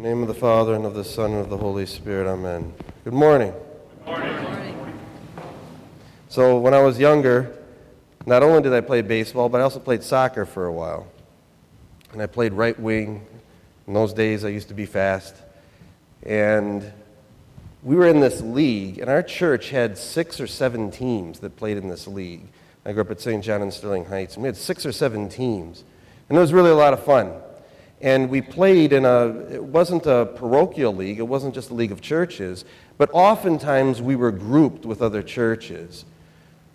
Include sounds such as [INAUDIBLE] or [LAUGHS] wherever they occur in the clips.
In the name of the Father, and of the Son, and of the Holy Spirit, amen. Good morning. Good morning. So, when I was younger, not only did I play baseball, but I also played soccer for a while. And I played right wing. In those days, I used to be fast. And we were in this league, and our church had six or seven teams that played in this league. I grew up at St. John in Sterling Heights, and we had six or seven teams. And it was really a lot of fun. And we played in a, it wasn't a parochial league, it wasn't just a league of churches, but oftentimes we were grouped with other churches.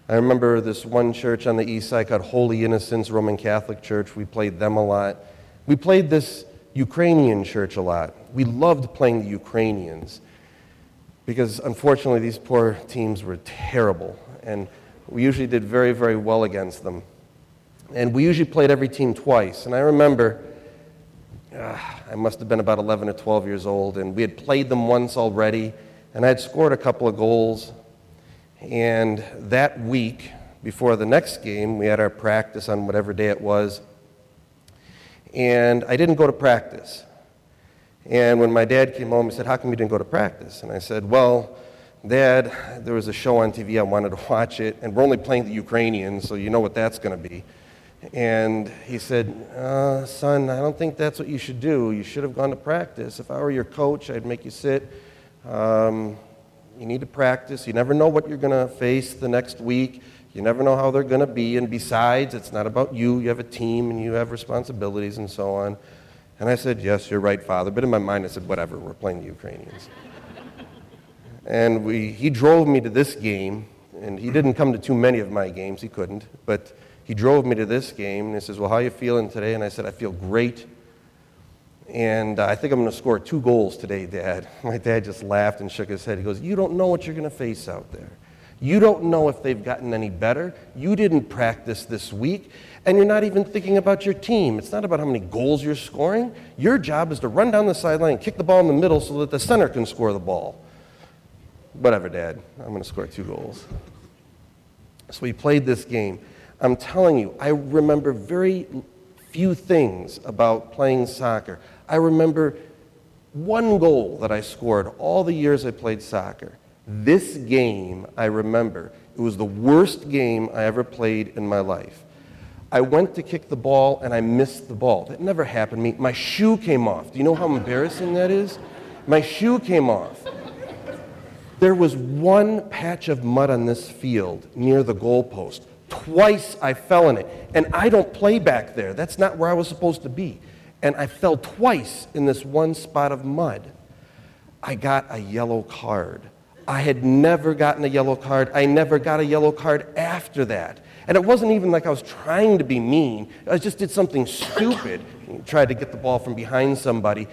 I remember this one church on the east side called Holy Innocents Roman Catholic Church. We played them a lot. We played this Ukrainian church a lot. We loved playing the Ukrainians because unfortunately these poor teams were terrible. And we usually did very, very well against them. And we usually played every team twice. And I remember uh, I must have been about 11 or 12 years old, and we had played them once already, and I had scored a couple of goals. And that week, before the next game, we had our practice on whatever day it was, and I didn't go to practice. And when my dad came home, he said, How come you didn't go to practice? And I said, Well, Dad, there was a show on TV, I wanted to [LAUGHS] watch it, and we're only playing the Ukrainians, so you know what that's going to be. And he said, uh, Son, I don't think that's what you should do. You should have gone to practice. If I were your coach, I'd make you sit. Um, you need to practice. You never know what you're going to face the next week. You never know how they're going to be. And besides, it's not about you. You have a team and you have responsibilities and so on. And I said, Yes, you're right, Father. But in my mind, I said, Whatever, we're playing the Ukrainians. [LAUGHS] and we, he drove me to this game. And he didn't come to too many of my games. He couldn't. But he drove me to this game and he says, Well, how are you feeling today? And I said, I feel great. And uh, I think I'm going to score two goals today, Dad. [LAUGHS] My dad just laughed and shook his head. He goes, You don't know what you're going to face out there. You don't know if they've gotten any better. You didn't practice this week. And you're not even thinking about your team. It's not about how many goals you're scoring. Your job is to run down the sideline kick the ball in the middle so that the center can score the ball. Whatever, Dad. I'm going to score two goals. So we played this game. I'm telling you, I remember very few things about playing soccer. I remember one goal that I scored all the years I played soccer. This game, I remember, it was the worst game I ever played in my life. I went to kick the ball and I missed the ball. That never happened to me. My shoe came off. Do you know how embarrassing that is? My shoe came off. There was one patch of mud on this field near the goalpost. Twice I fell in it. And I don't play back there. That's not where I was supposed to be. And I fell twice in this one spot of mud. I got a yellow card. I had never gotten a yellow card. I never got a yellow card after that. And it wasn't even like I was trying to be mean. I just did something stupid, [COUGHS] tried to get the ball from behind somebody.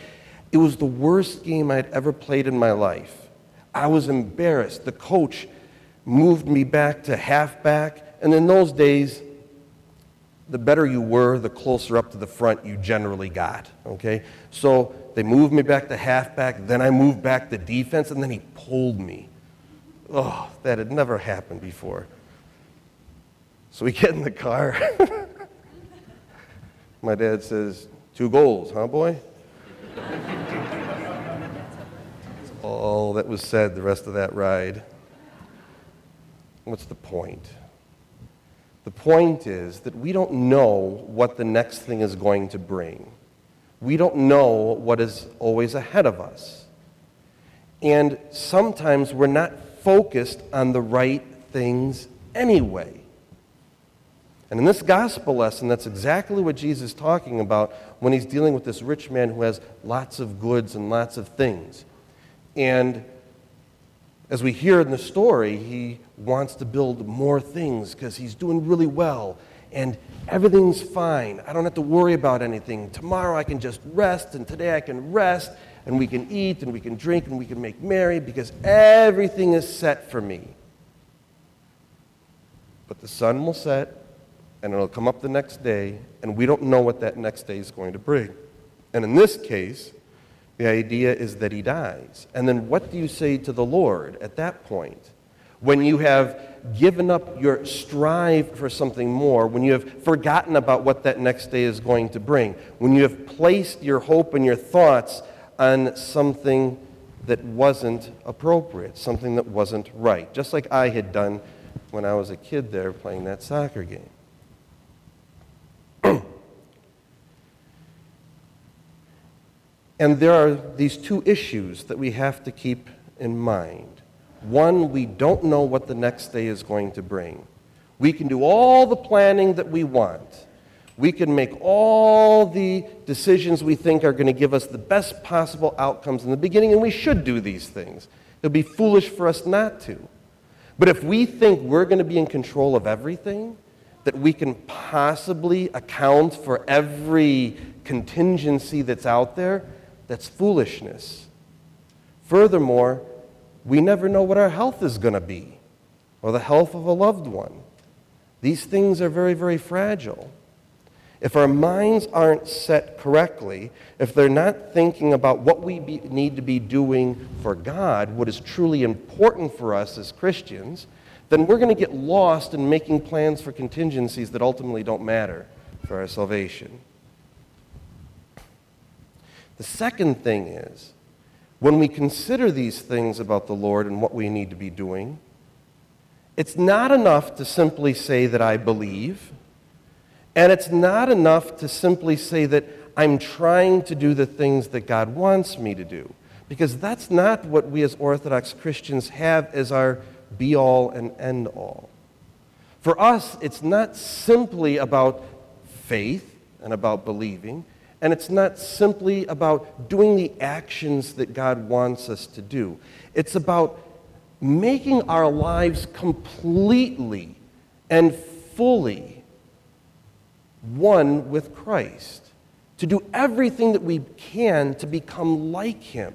It was the worst game I'd ever played in my life. I was embarrassed. The coach moved me back to halfback and in those days, the better you were, the closer up to the front you generally got. Okay? So they moved me back to halfback, then I moved back to defense, and then he pulled me. Oh, that had never happened before. So we [LAUGHS] get in the car. [LAUGHS] My dad says, Two goals, huh, boy? All that was said the rest of that ride. What's the point? The point is that we don't know what the next thing is going to bring. We don't know what is always ahead of us. And sometimes we're not focused on the right things anyway. And in this gospel lesson, that's exactly what Jesus is talking about when he's dealing with this rich man who has lots of goods and lots of things. And as we hear in the story, he wants to build more things because he's doing really well and everything's fine. I don't have to worry about anything. Tomorrow I can just rest, and today I can rest, and we can eat, and we can drink, and we can make merry because everything is set for me. But the sun will set, and it'll come up the next day, and we don't know what that next day is going to bring. And in this case, the idea is that he dies. And then what do you say to the Lord at that point? When you have given up your strive for something more, when you have forgotten about what that next day is going to bring, when you have placed your hope and your thoughts on something that wasn't appropriate, something that wasn't right, just like I had done when I was a kid there playing that soccer game. And there are these two issues that we have to keep in mind. One, we don't know what the next day is going to bring. We can do all the planning that we want. We can make all the decisions we think are going to give us the best possible outcomes in the beginning, and we should do these things. It would be foolish for us not to. But if we think we're going to be in control of everything, that we can possibly account for every contingency that's out there, that's foolishness. Furthermore, we never know what our health is going to be or the health of a loved one. These things are very, very fragile. If our minds aren't set correctly, if they're not thinking about what we be, need to be doing for God, what is truly important for us as Christians, then we're going to get lost in making plans for contingencies that ultimately don't matter for our salvation. The second thing is, when we consider these things about the Lord and what we need to be doing, it's not enough to simply say that I believe and it's not enough to simply say that I'm trying to do the things that God wants me to do, because that's not what we as Orthodox Christians have as our be all and end all. For us, it's not simply about faith and about believing, and it's not simply about doing the actions that God wants us to do. It's about making our lives completely and fully one with Christ, to do everything that we can to become like Him,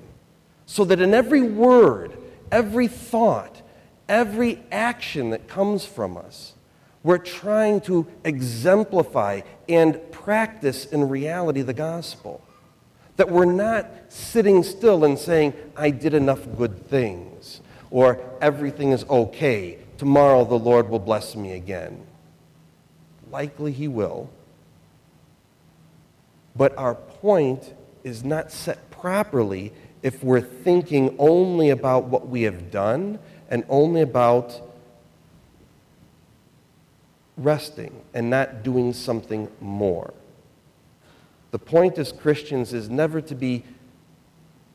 so that in every word, every thought, every action that comes from us, we're trying to exemplify and practice in reality the gospel. That we're not sitting still and saying, I did enough good things, or everything is okay. Tomorrow the Lord will bless me again. Likely He will. But our point is not set properly if we're thinking only about what we have done and only about resting and not doing something more. The point as Christians is never to be,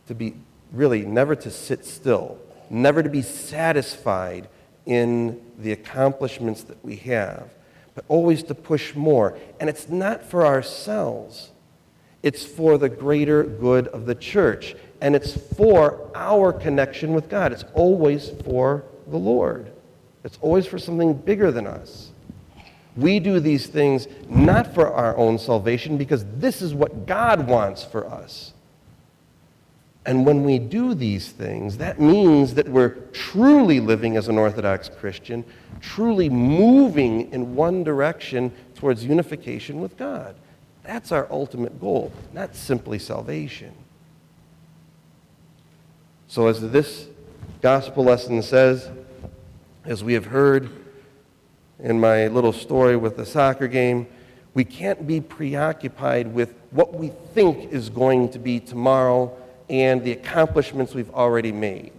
to be really, never to sit still, never to be satisfied in the accomplishments that we have, but always to push more. And it's not for ourselves. It's for the greater good of the church. And it's for our connection with God. It's always for the Lord. It's always for something bigger than us. We do these things not for our own salvation because this is what God wants for us. And when we do these things, that means that we're truly living as an Orthodox Christian, truly moving in one direction towards unification with God. That's our ultimate goal, not simply salvation. So, as this gospel lesson says, as we have heard in my little story with the soccer game, we can't be preoccupied with what we think is going to be tomorrow and the accomplishments we've already made.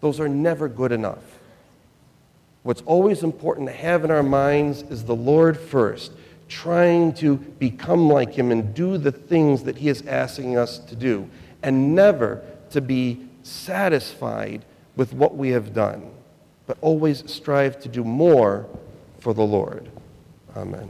Those are never good enough. What's always important to have in our minds is the Lord first trying to become like Him and do the things that He is asking us to do, and never to be satisfied with what we have done, but always strive to do more for the Lord. Amen.